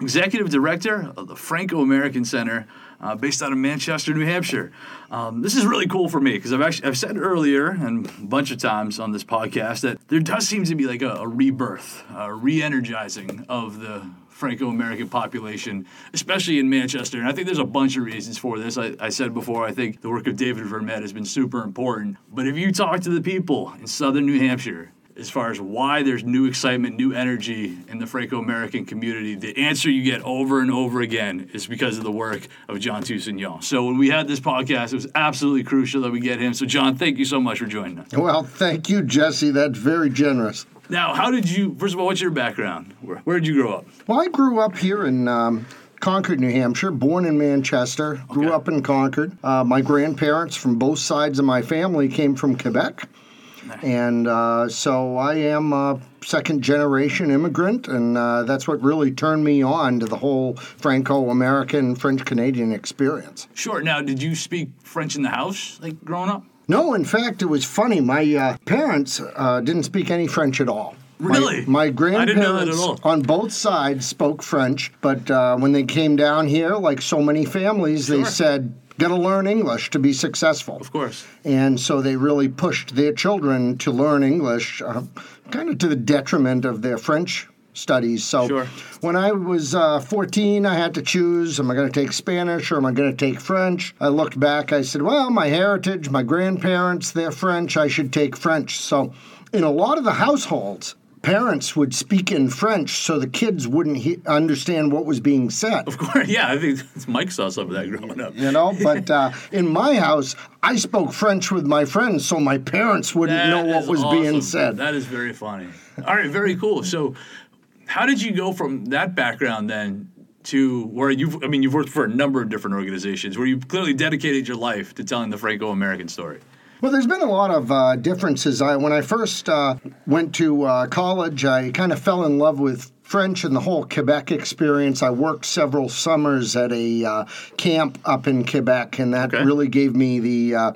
Executive Director of the Franco American Center uh, based out of Manchester, New Hampshire. Um, this is really cool for me because I've actually I've said earlier and a bunch of times on this podcast that there does seem to be like a, a rebirth, a re-energizing of the Franco-American population, especially in Manchester. And I think there's a bunch of reasons for this. I, I said before, I think the work of David Vermette has been super important. But if you talk to the people in southern New Hampshire, as far as why there's new excitement, new energy in the Franco American community, the answer you get over and over again is because of the work of John Toussaint. So when we had this podcast, it was absolutely crucial that we get him. So, John, thank you so much for joining us. Well, thank you, Jesse. That's very generous. Now, how did you, first of all, what's your background? Where, where did you grow up? Well, I grew up here in um, Concord, New Hampshire, born in Manchester, grew Okay. up in Concord. Uh, my grandparents from both sides of my family came from Quebec. And uh, so I am a second generation immigrant, and uh, that's what really turned me on to the whole Franco American French Canadian experience. Sure. Now, did you speak French in the house, like growing up? No, in fact, it was funny. My uh, parents uh, didn't speak any French at all. Really? My, I grandparents didn't know that at all. on both sides spoke French, but uh, when they came down here, like so many families, they Sure. Said, "Gotta learn English to be successful." Of course. And so they really pushed their children to learn English, uh, kind of to the detriment of their French studies. So Sure. when I was uh, 14, I had to choose am I going to take Spanish or am I going to take French? I looked back, I said, well, my heritage, my grandparents, they're French, I should take French. So in a lot of the households, Parents would speak in French so the kids wouldn't he- understand what was being said. Of course. Yeah, I think Mike saw some of that growing up. you know but uh, in my house i spoke french with my friends so my parents wouldn't That know what was being said That is very funny. All right, very cool. So, how did you go from that background then to where you've? I mean, you've worked for a number of different organizations where you've clearly dedicated your life to telling the Franco-American story. Well there's been a lot of uh, differences I, when i first uh, went to uh, college i kind of fell in love with french and the whole quebec experience i worked several summers at a uh, camp up in quebec and that Okay. really gave me the uh,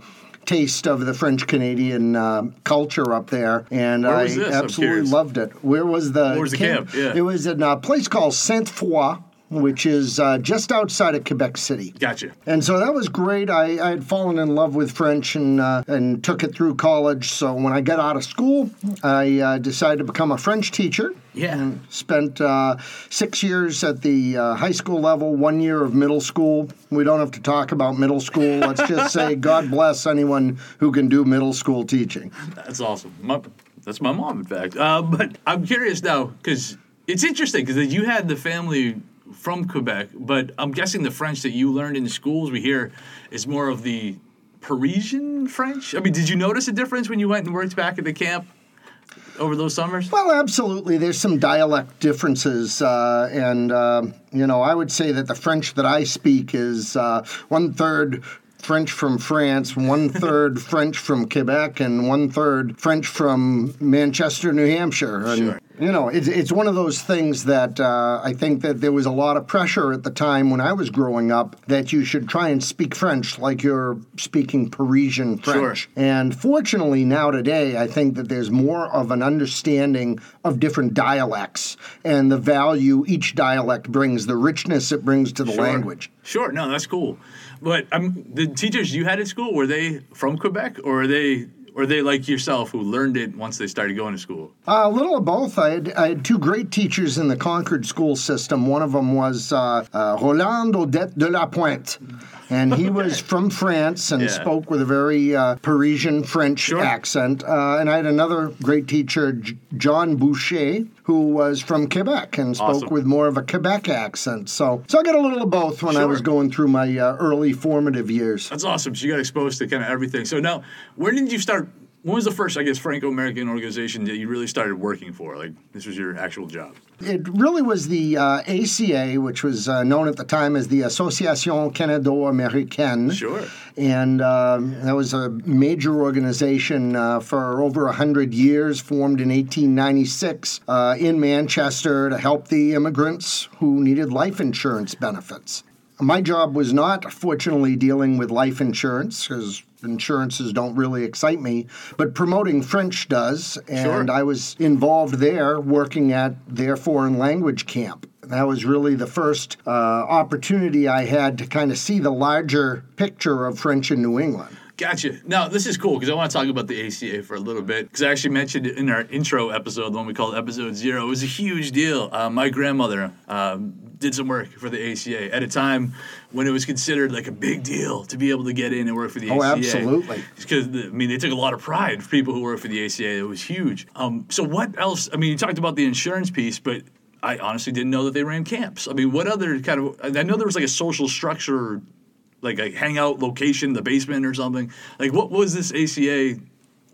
taste of the French Canadian uh, culture up there, and I? Absolutely loved it. Where was the Where was the camp? Yeah. It was in a place called Sainte Foy, which is uh, just outside of Quebec City. Gotcha. And so that was great. I, I had fallen in love with French and uh, and took it through college. So when I got out of school, I uh, decided to become a French teacher. Yeah. And spent uh, six years at the uh, high school level, one year of middle school. We don't have to talk about middle school. Let's just say God bless anyone who can do middle school teaching. That's awesome. My, that's my mom, in fact. Uh, but I'm curious now because it's interesting because you had the family from Quebec, but I'm guessing the French that you learned in schools we hear is more of the Parisian French. I mean, did you notice a difference when you went and worked back at the camp over those summers? Well, absolutely. There's some dialect differences, uh, and uh, you know, I would say that the French that I speak is uh, one third French from France, one third French from Quebec, and one third French from Manchester, New Hampshire. And, Sure. You know, it's, it's one of those things that uh, I think that there was a lot of pressure at the time when I was growing up that you should try and speak French like you're speaking Parisian French. Sure. And fortunately, now today, I think that there's more of an understanding of different dialects and the value each dialect brings, the richness it brings to the Sure. language. Sure, no, that's cool. But um, the teachers you had at school were they from Quebec or are they or they like yourself who learned it once they started going to school? Uh, a little of both. I had, I had two great teachers in the Concord school system. One of them was uh, uh, Roland Odette de la Pointe. And he was from France and Yeah. spoke with a very uh, Parisian French Sure. accent. Uh, and I had another great teacher, J- John Boucher, who was from Quebec and spoke Awesome. with more of a Quebec accent. So, so I got a little of both when I was going through my uh, early formative years. That's awesome. So you got exposed to kind of everything. So now, when did you start when was the first, I guess, Franco-American organization that you really started working for? Like this was your actual job. It really was the uh, ACA, which was uh, known at the time as the Association Canado-Américaine. Sure. And um, that was a major organization uh, for over 100 years, formed in 1896 uh, in Manchester to help the immigrants who needed life insurance benefits. My job was not, fortunately, dealing with life insurance because insurances don't really excite me, but promoting French does. And Sure. I was involved there working at their foreign language camp. That was really the first uh, opportunity I had to kind of see the larger picture of French in New England. Gotcha. Now this is cool because I want to talk about the ACA for a little bit because I actually mentioned in our intro episode, the one we called episode zero. It was a huge deal. Uh, my grandmother um, did some work for the ACA at a time when it was considered like a big deal to be able to get in and work for the Oh, ACA. Oh, absolutely. Because I mean, they took a lot of pride for people who work for the ACA. It was huge. Um, so what else? I mean, you talked about the insurance piece, but I honestly didn't know that they ran camps. I mean, what other kind of? I know there was like a social structure like a hangout location, the basement or something. Like, what was this ACA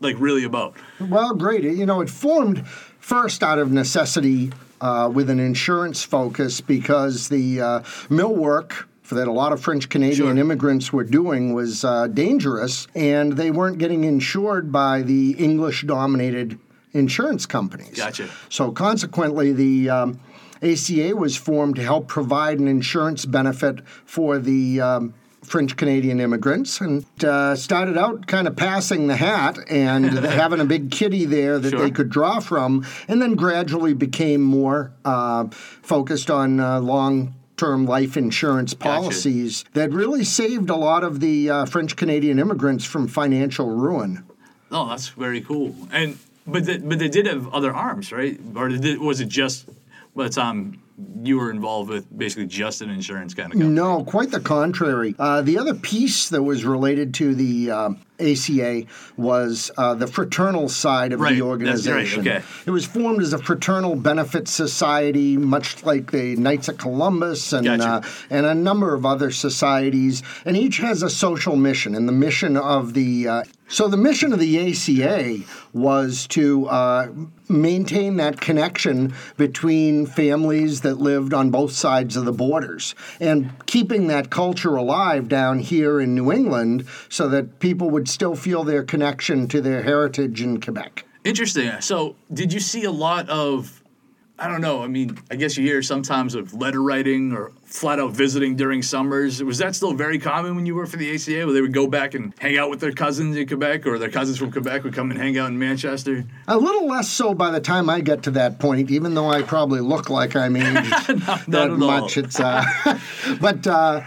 like really about? Well, great. You know, it formed first out of necessity uh, with an insurance focus because the uh, mill work that a lot of French Canadian Sure. immigrants were doing was uh, dangerous, and they weren't getting insured by the English dominated insurance companies. Gotcha. So, consequently, the um, ACA was formed to help provide an insurance benefit for the um, French Canadian immigrants and uh, started out kind of passing the hat and having a big kitty there that Sure. they could draw from, and then gradually became more uh, focused on uh, long. Term life insurance policies that really saved a lot of the uh, French Canadian immigrants from financial ruin. Oh, that's very cool. And but the, but they did have other arms, right? Or did was it just the time you were involved with basically just an insurance kind of company? No, quite the contrary. Uh, the other piece that was related to the um ACA was uh, the fraternal side of Right, the that's right, organization. okay. It was formed as a fraternal benefit society, much like the Knights of Columbus and Gotcha. uh, and a number of other societies, and each has a social mission. And the mission of the uh, so the mission of the ACA was to uh, maintain that connection between families that lived on both sides of the borders and keeping that culture alive down here in New England so that people would still feel their connection to their heritage in Quebec. Interesting. So, did you see a lot of? I don't know. I mean, I guess you hear sometimes of letter writing or flat out visiting during summers. Was that still very common when you worked for the ACA, where they would go back and hang out with their cousins in Quebec, or their cousins from Quebec would come and hang out in Manchester? A little less so by the time I get to that point, even though I probably look like I'm aged not that at all. much. It's uh, but uh,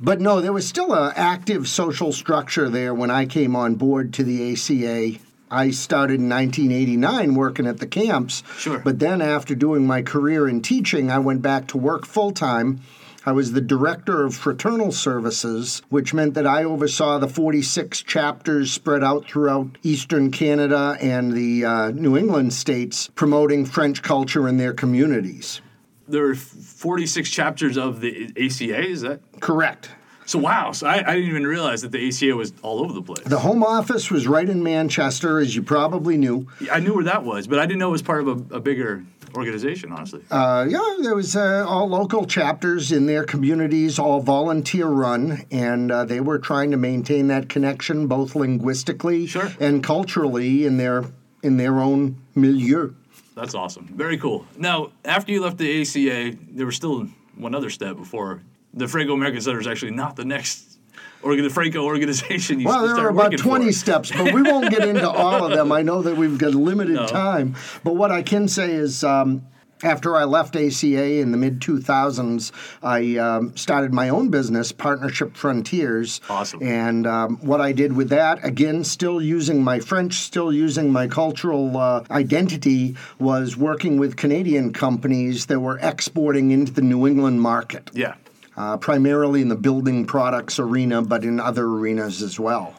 but no, there was still an active social structure there when I came on board to the ACA. I started in 1989 working at the camps. Sure. But then after doing my career in teaching, I went back to work full time. I was the director of fraternal services, which meant that I oversaw the 46 chapters spread out throughout Eastern Canada and the uh, New England states promoting French culture in their communities. There are 46 chapters of the ACA. Is that Correct. So? Wow. So I, I didn't even realize that the ACA was all over the place. The home office was right in Manchester, as you probably knew. I knew where that was, but I didn't know it was part of a, a bigger organization. Honestly. Uh, yeah, there was uh, all local chapters in their communities, all volunteer run, and uh, they were trying to maintain that connection both linguistically Sure. and culturally in their in their own milieu. That's awesome. Very cool. Now, after you left the ACA, there was still one other step before the Franco American Center is actually not the next organ, the Franco organization. You Well, there are about 20 for. steps, but we won't get into all of them. I know that we've got limited No. time. But what I can say is um, after I left ACA in the mid 2000s, I um, started my own business, Partnership Frontiers. Awesome. And um, what I did with that, again, still using my French, still using my cultural uh, identity, was working with Canadian companies that were exporting into the New England market. Yeah. Uh, primarily in the building products arena, but in other arenas as well.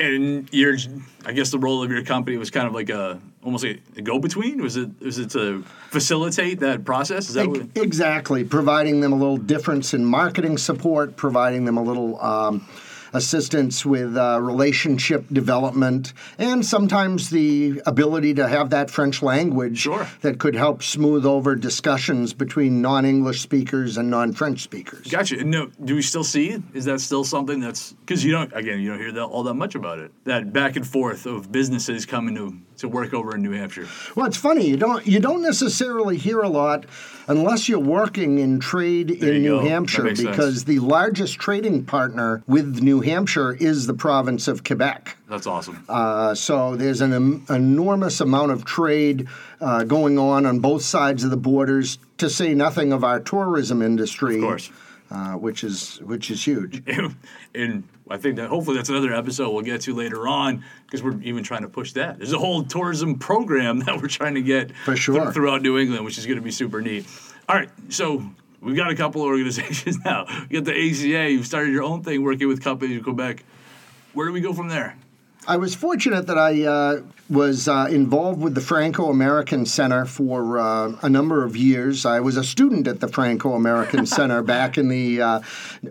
And your, I guess the role of your company was kind of like a almost like a go-between. Was it? Was it to facilitate that process? Is that what? Exactly, providing them a little difference in marketing support, providing them a little um, assistance with uh, relationship development, and sometimes the ability to have that French language Sure. that could help smooth over discussions between non English speakers and non French speakers. Gotcha. No, do we still see it? Is that still something that's because you don't again you don't hear that, all that much about it? That back and forth of businesses coming to to work over in New Hampshire. Well, it's funny you don't you don't necessarily hear a lot unless you're working in trade There in New go. Hampshire makes sense. because the largest trading partner with New Hampshire is the province of Quebec. That's awesome. Uh, so there's an em- enormous amount of trade uh, going on on both sides of the borders. To say nothing of our tourism industry, Of course. uh, which is which is huge. and I think that hopefully that's another episode we'll get to later on because we're even trying to push that. There's a whole tourism program that we're trying to get For sure. th- throughout New England, which is going to be super neat. All right, so we've got a couple of organizations now. You got the ACA. You've started your own thing working with companies in Quebec. Where do we go from there? I was fortunate that I uh, was uh, involved with the Franco American Center for uh, a number of years. I was a student at the Franco American Center back in the uh,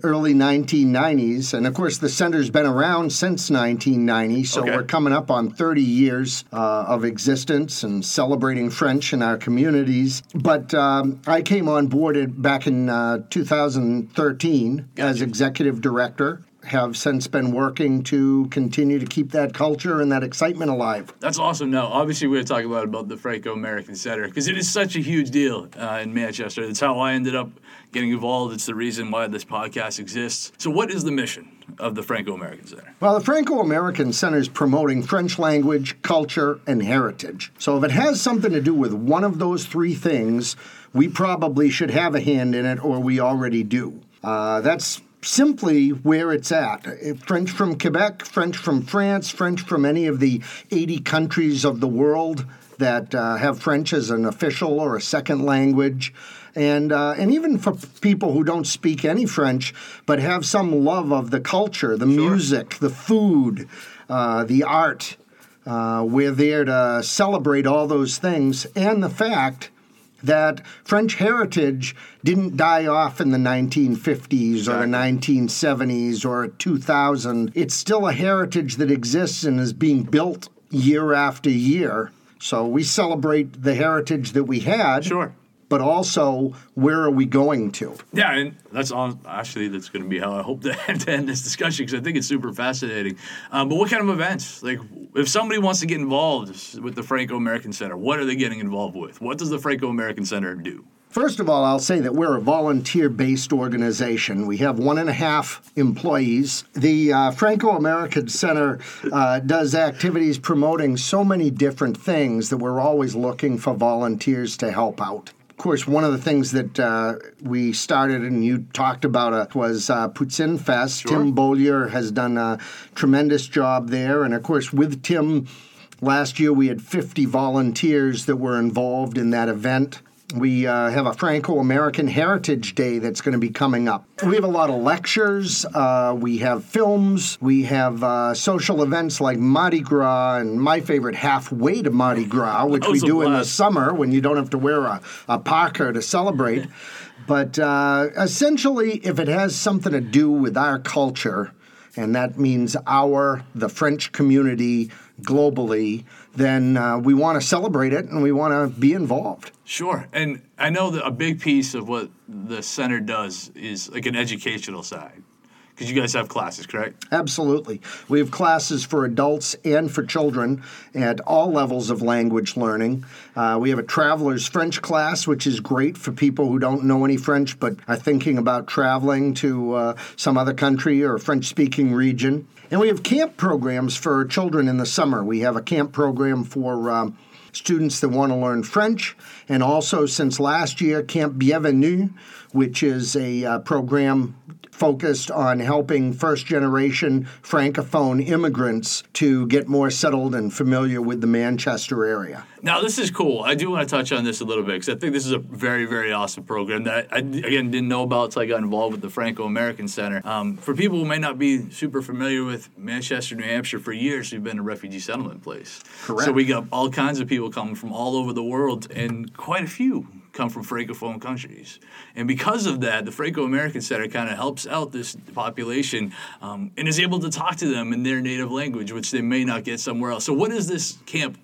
early 1990s. And of course, the center's been around since 1990, so Okay. we're coming up on 30 years uh, of existence and celebrating French in our communities. But um, I came on board back in uh, 2013 as executive director have since been working to continue to keep that culture and that excitement alive. That's awesome. Now, obviously, we're going to talk about about the Franco American Center because it is such a huge deal uh, in Manchester. It's how I ended up getting involved. It's the reason why this podcast exists. So, what is the mission of the Franco American Center? Well, the Franco American Center is promoting French language, culture, and heritage. So if it has something to do with one of those three things, we probably should have a hand in it, or we already do. Uh, that's simply where it's at. Uh, French from Quebec, French from France, French from any of the 80 countries of the world that uh, have French as an official or a second language. And, uh, and even for people who don't speak any French, but have some love of the culture, the music, the food, uh, the art, uh, we're there to celebrate all those things and the fact that French heritage didn't die off in the 1950s or the 1970s or 2000. It's still a heritage that exists and is being built year after year. So we celebrate the heritage that we had, Sure. But also where are we going to? Yeah, and that's all. Actually, that's going to be how I hope to end, to end this discussion because I think it's super fascinating. Um, but what kind of events? Like, if somebody wants to get involved with the Franco American Center, what are they getting involved with? What does the Franco American Center do? First of all, I'll say that we're a volunteer based organization. We have one and a half employees. The uh, Franco American Center uh, does activities promoting so many different things that we're always looking for volunteers to help out. Of course, one of the things that uh, we started and you talked about uh, was uh, Fest. Sure. Tim Beaulieu has done a tremendous job there. And of course, with Tim, last year we had 50 volunteers that were involved in that event. We uh, have a Franco American Heritage Day that's going to be coming up. We have a lot of lectures, uh, we have films, we have uh, social events like Mardi Gras and my favorite, Halfway to Mardi Gras, which we do in the summer when you don't have to wear a, a parka to celebrate. But uh, essentially, if it has something to do with our culture, and that means our, the French community globally, then uh, we want to celebrate it and we want to be involved. Sure. And I know that a big piece of what the center does is like an educational side. Because you guys have classes, correct? Absolutely. We have classes for adults and for children at all levels of language learning. Uh, we have a traveler's French class, which is great for people who don't know any French but are thinking about traveling to uh, some other country or French speaking region. And we have camp programs for children in the summer. We have a camp program for um, students that want to learn French, and also since last year, Camp Bienvenue, which is a uh, program focused on helping first generation francophone immigrants to get more settled and familiar with the Manchester area. Now, this is cool. I do want to touch on this a little bit because I think this is a very, very awesome program that I, again, didn't know about until I got involved with the Franco American Center. Um, for people who may not be super familiar with Manchester, New Hampshire, for years, we've been a refugee settlement place. Correct. So we got all kinds of people coming from all over the world and quite a few come from francophone countries, and because of that, the Franco American Center kind of helps out this population um, and is able to talk to them in their native language, which they may not get somewhere else. So, what does this camp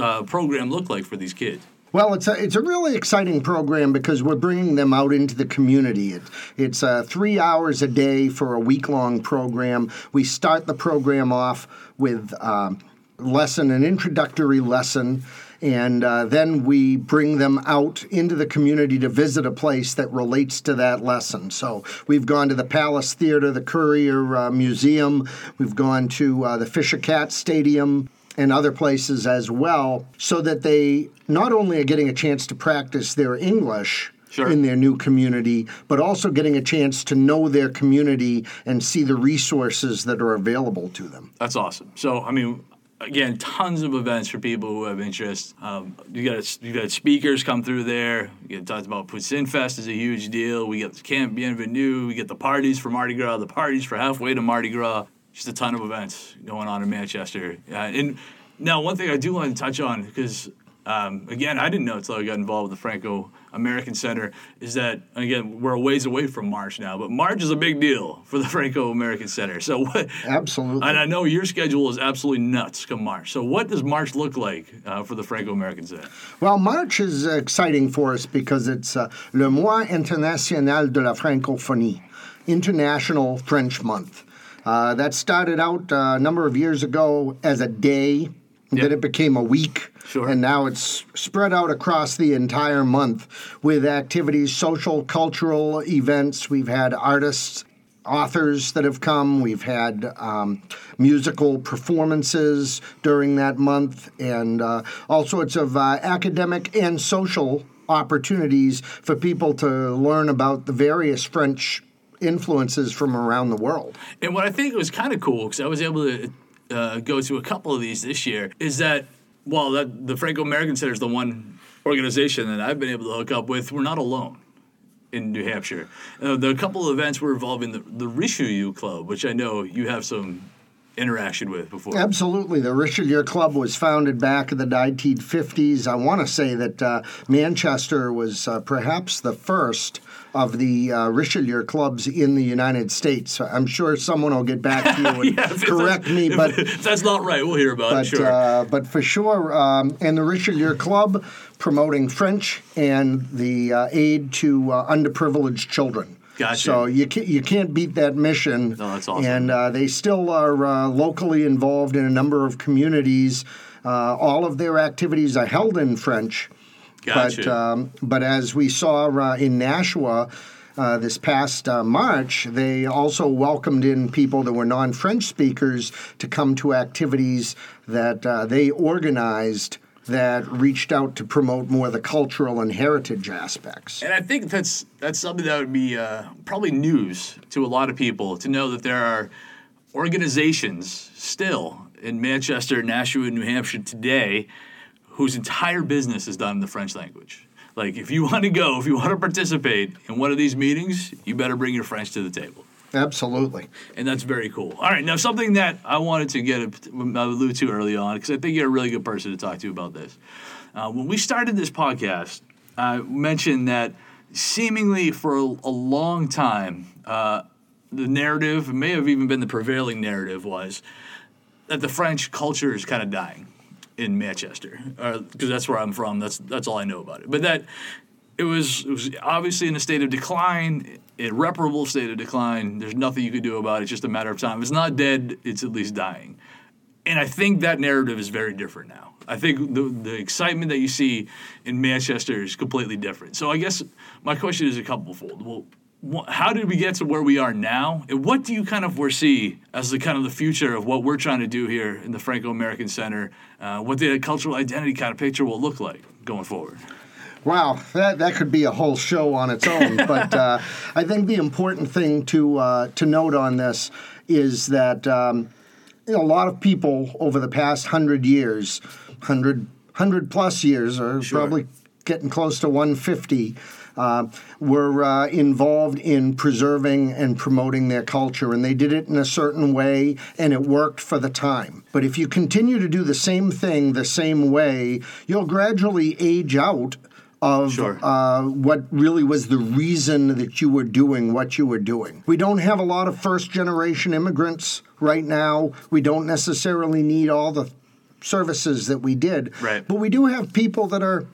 uh, program look like for these kids? Well, it's a it's a really exciting program because we're bringing them out into the community. It, it's uh, three hours a day for a week long program. We start the program off with um, lesson, an introductory lesson. And uh, then we bring them out into the community to visit a place that relates to that lesson. So we've gone to the Palace Theater, the Currier uh, Museum, we've gone to uh, the Fisher Cat Stadium, and other places as well, so that they not only are getting a chance to practice their English. Sure. In their new community, but also getting a chance to know their community and see the resources that are available to them. That's awesome. So, I mean, again, tons of events for people who have interest. Um, you got you got speakers come through there. Get talked about Poutine Fest is a huge deal. We get the Camp Bienvenue. We get the parties for Mardi Gras, the parties for halfway to Mardi Gras. Just a ton of events going on in Manchester. And now, one thing I do want to touch on because um, again, I didn't know until I got involved with the Franco American Center is that again we're a ways away from March now, but March is a big deal for the Franco American Center. So what? Absolutely. And I know your schedule is absolutely nuts come March. So what does March look like uh, for the Franco American Center? Well, March is exciting for us because it's uh, Le Mois International de la Francophonie, International French Month. Uh, that started out uh, a number of years ago as a day, and then it became a week. Sure. And now it's spread out across the entire month with activities, social, cultural events. We've had artists, authors that have come. We've had um, musical performances during that month, and uh, all sorts of uh, academic and social opportunities for people to learn about the various French influences from around the world. And what I think was kind of cool because I was able to uh, go to a couple of these this year is that while that the Franco American Center is the one organization that I've been able to hook up with, we're not alone in New Hampshire. Uh, the couple of events were involving the, the Richelieu Club, which I know you have some interaction with before. Absolutely. The Richelieu Club was founded back in the 1950s. I want to say that uh, Manchester was uh, perhaps the first of the uh, Richelieu clubs in the United States. I'm sure someone will get back to you and Yeah, correct me, but that's not right. We'll hear about but it. Sure. uh, but for sure, um, and the Richelieu Club promoting French and the uh, aid to uh, underprivileged children. Gotcha. So you can't, you can't beat that mission. No, that's awesome. And uh, they still are uh, locally involved in a number of communities. Uh, all of their activities are held in French. Gotcha. But um, but as we saw uh, in Nashua. Uh, this past uh, March, they also welcomed in people that were non French speakers to come to activities that uh, they organized that reached out to promote more of the cultural and heritage aspects. And I think that's that's something that would be uh, probably news to a lot of people to know that there are organizations still in Manchester, Nashua, New Hampshire today whose entire business is done in the French language. Like, if you want to go, if you want to participate in one of these meetings, you better bring your French to the table. Absolutely. And that's very cool. All right, now something that I wanted to get allude to early on because I think you're a really good person to talk to about this. Uh, when we started this podcast, I mentioned that seemingly for a, a long time, uh, the narrative may have even been the prevailing narrative was that the French culture is kind of dying in Manchester because that's where I'm from. That's that's all I know about it. But that it was it was obviously in a state of decline, irreparable state of decline. There's nothing you could do about it. It's just a matter of time. If it's not dead, it's at least dying. And I think that narrative is very different now. I think the the excitement that you see in Manchester is completely different. So I guess my question is a couplefold. Well, how did we get to where we are now, and what do you kind of foresee as the kind of the future of what we're trying to do here in the Franco American Center? Uh, what the cultural identity kind of picture will look like going forward? Wow, that, that could be a whole show on its own. but uh, I think the important thing to uh, to note on this is that um, a lot of people over the past hundred years, 100, 100 plus years, or Sure. probably getting close to 150, uh, were uh, involved in preserving and promoting their culture. And they did it in a certain way, and it worked for the time. But if you continue to do the same thing the same way, you'll gradually age out of Sure. uh, what really was the reason that you were doing what you were doing. We don't have a lot of first generation immigrants right now. We don't necessarily need all the services that we did. Right. But we do have people that are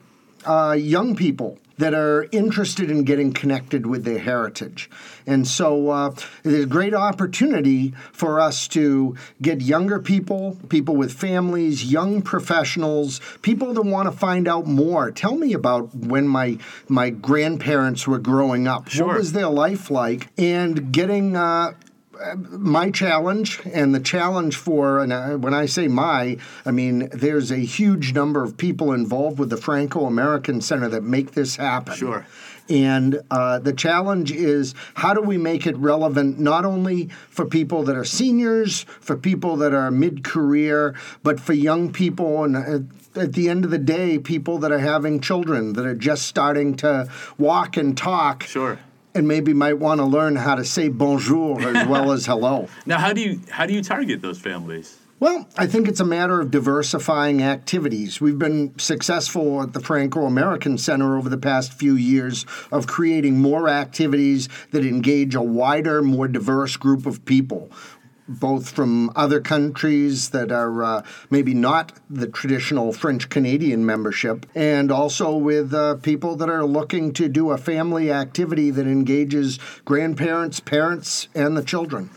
uh, young people that are interested in getting connected with their heritage. And so uh, there's a great opportunity for us to get younger people, people with families, young professionals, people that want to find out more. Tell me about when my my grandparents were growing up. Sure. What was their life like? And getting uh, my challenge and the challenge for and I, when I say my, I mean there's a huge number of people involved with the Franco American Center that make this happen. Sure. And uh, the challenge is how do we make it relevant not only for people that are seniors, for people that are mid career, but for young people and uh, at the end of the day, people that are having children that are just starting to walk and talk. Sure. And maybe might want to learn how to say bonjour as well as hello. Now, how do you how do you target those families? Well, I think it's a matter of diversifying activities. We've been successful at the Franco American Center over the past few years of creating more activities that engage a wider, more diverse group of people. Both from other countries that are uh, maybe not the traditional French Canadian membership, and also with uh, people that are looking to do a family activity that engages grandparents, parents, and the children.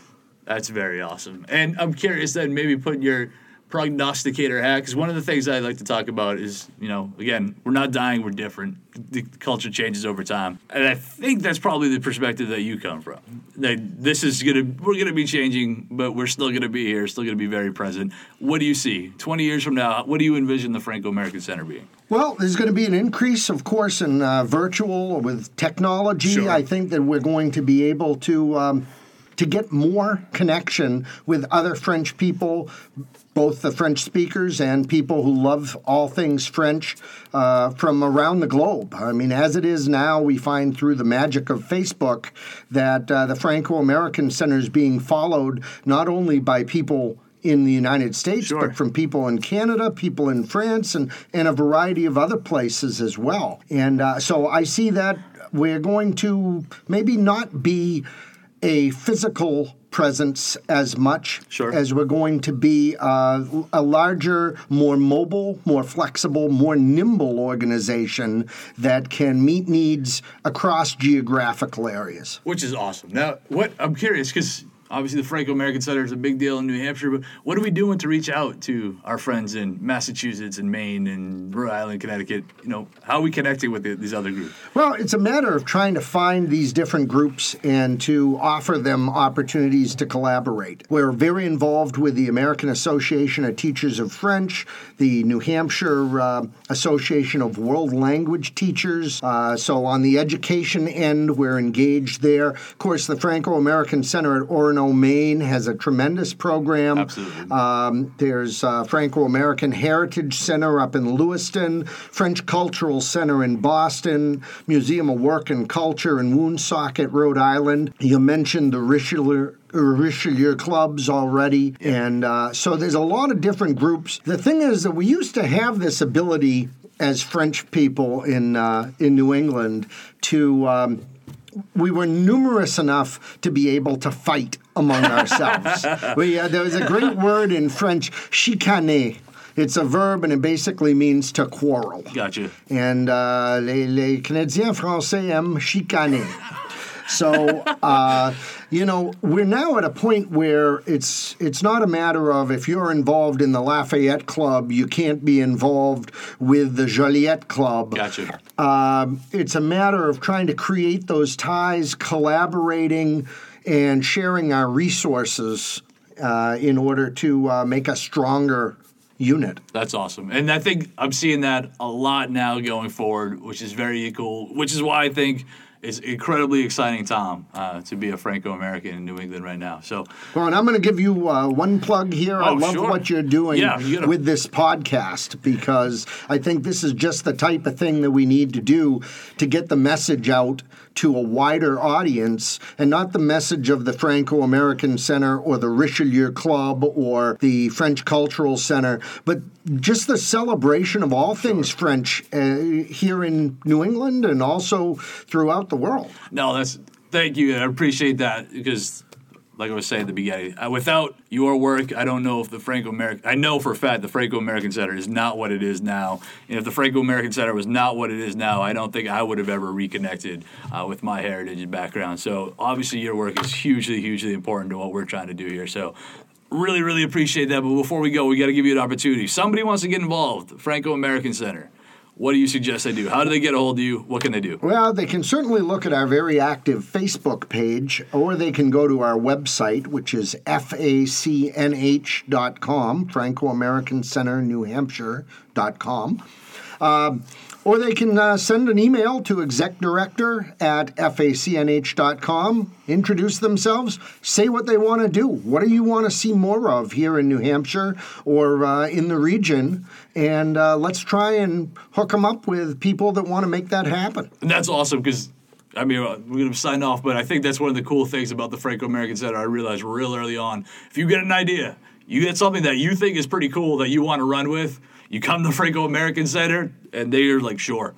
That's very awesome. And I'm curious then, maybe put your prognosticator hat, because one of the things I like to talk about is, you know, again, we're not dying, we're different. The culture changes over time. And I think that's probably the perspective that you come from. That this is going to, we're going to be changing, but we're still going to be here, still going to be very present. What do you see? 20 years from now, what do you envision the Franco American Center being? Well, there's going to be an increase, of course, in uh, virtual with technology. Sure. I think that we're going to be able to um, to get more connection with other French people, both the French speakers and people who love all things French uh, from around the globe. I mean, as it is now, we find through the magic of Facebook that uh, the Franco American Center is being followed not only by people in the United States, Sure. but from people in Canada, people in France, and, and a variety of other places as well. And uh, so I see that we're going to maybe not be a physical presence as much Sure. as we're going to be uh, a larger, more mobile, more flexible, more nimble organization that can meet needs across geographical areas. Which is awesome. Now, what I'm curious because obviously the Franco American Center is a big deal in New Hampshire, but what are we doing to reach out to our friends in Massachusetts and Maine and Rhode Island, Connecticut? You know, how are we connecting with the, these other groups? Well, it's a matter of trying to find these different groups and to offer them opportunities to collaborate. We're very involved with the American Association of Teachers of French, the New Hampshire uh, Association of World Language Teachers. Uh, so, on the education end, we're engaged there. Of course, the Franco American Center at Maine has a tremendous program. Absolutely. Um, there's uh, Franco American Heritage Center up in Lewiston, French Cultural Center in Boston, Museum of Work and Culture in Woonsocket, Rhode Island. You mentioned the Richelieu. Richelieu clubs already, and uh, so there's a lot of different groups. The thing is that we used to have this ability as French people in uh, in New England to um, we were numerous enough to be able to fight among ourselves. we, uh, there was a great word in French, chicaner. It's a verb and it basically means to quarrel. Gotcha. And uh, les, les Canadiens français aiment chicaner. So, uh, you know, we're now at a point where it's it's not a matter of if you're involved in the Lafayette Club, you can't be involved with the Joliet Club. Gotcha. Um, it's a matter of trying to create those ties, collaborating, and sharing our resources uh, in order to uh, make a stronger unit. That's awesome. And I think I'm seeing that a lot now going forward, which is very cool, which is why I think it's incredibly exciting time uh, to be a Franco American in New England right now. So, Well, and I'm going to give you uh, one plug here. I Oh, love sure. what you're doing Yeah, you gotta- with this podcast because I think this is just the type of thing that we need to do to get the message out to a wider audience and not the message of the Franco American Center or the Richelieu Club or the French Cultural Center, but just the celebration of all things French uh, here in New England and also throughout the world. No, that's thank you. I appreciate that because, like I was saying at the beginning, uh, without your work, I don't know if the Franco American. I know for a fact the Franco American Center is not what it is now. And if the Franco American Center was not what it is now, I don't think I would have ever reconnected uh, with my heritage and background. So obviously, your work is hugely, hugely important to what we're trying to do here. So really, really appreciate that. But before we go, we got to give you an opportunity. Somebody wants to get involved. Franco American Center. What do you suggest they do? How do they get a hold of you? What can they do? Well, they can certainly look at our very active Facebook page, or they can go to our website, which is facnh.com, Franco American Center, New Hampshire.com. Um, or they can uh, send an email to exec director at facnh.com, introduce themselves, say what they want to do. What do you want to see more of here in New Hampshire or uh, in the region? And uh, let's try and hook them up with people that want to make that happen. And that's awesome because I mean, uh, we're going to sign off, but I think that's one of the cool things about the Franco American Center. I realized real early on if you get an idea, you get something that you think is pretty cool that you want to run with, you come to the Franco American Center, and they're like, sure.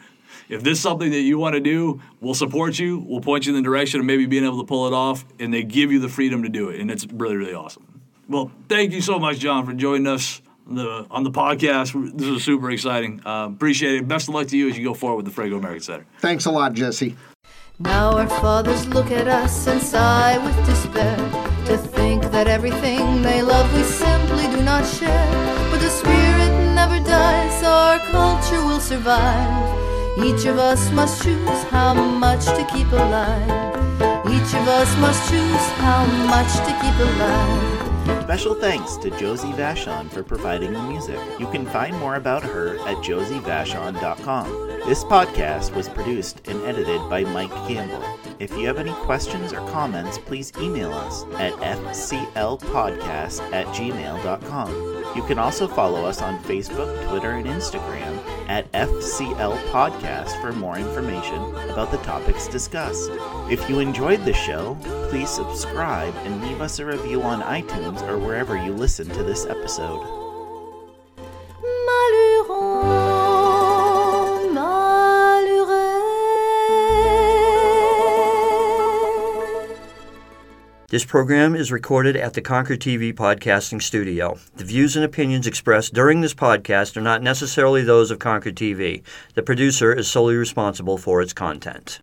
If this is something that you want to do, we'll support you. We'll point you in the direction of maybe being able to pull it off, and they give you the freedom to do it, and it's really, really awesome. Well, thank you so much, John, for joining us on the on the podcast. This is super exciting. Uh, appreciate it. Best of luck to you as you go forward with the Franco American Center. Thanks a lot, Jesse. Now our fathers look at us and sigh with despair to think that everything they love we simply do not share. But the spirit never dies, our culture will survive. Each of us must choose how much to keep alive. Each of us must choose how much to keep alive. Special thanks to Josie Vachon for providing the music. You can find more about her at josievachon.com. This podcast was produced and edited by Mike Campbell. If you have any questions or comments, please email us at fclpodcast at gmail.com. You can also follow us on Facebook, Twitter, and Instagram at FCL Podcast for more information about the topics discussed. If you enjoyed the show, please subscribe and leave us a review on iTunes or wherever you listen to this episode. This program is recorded at the Concord TV Podcasting Studio. The views and opinions expressed during this podcast are not necessarily those of Concord TV. The producer is solely responsible for its content.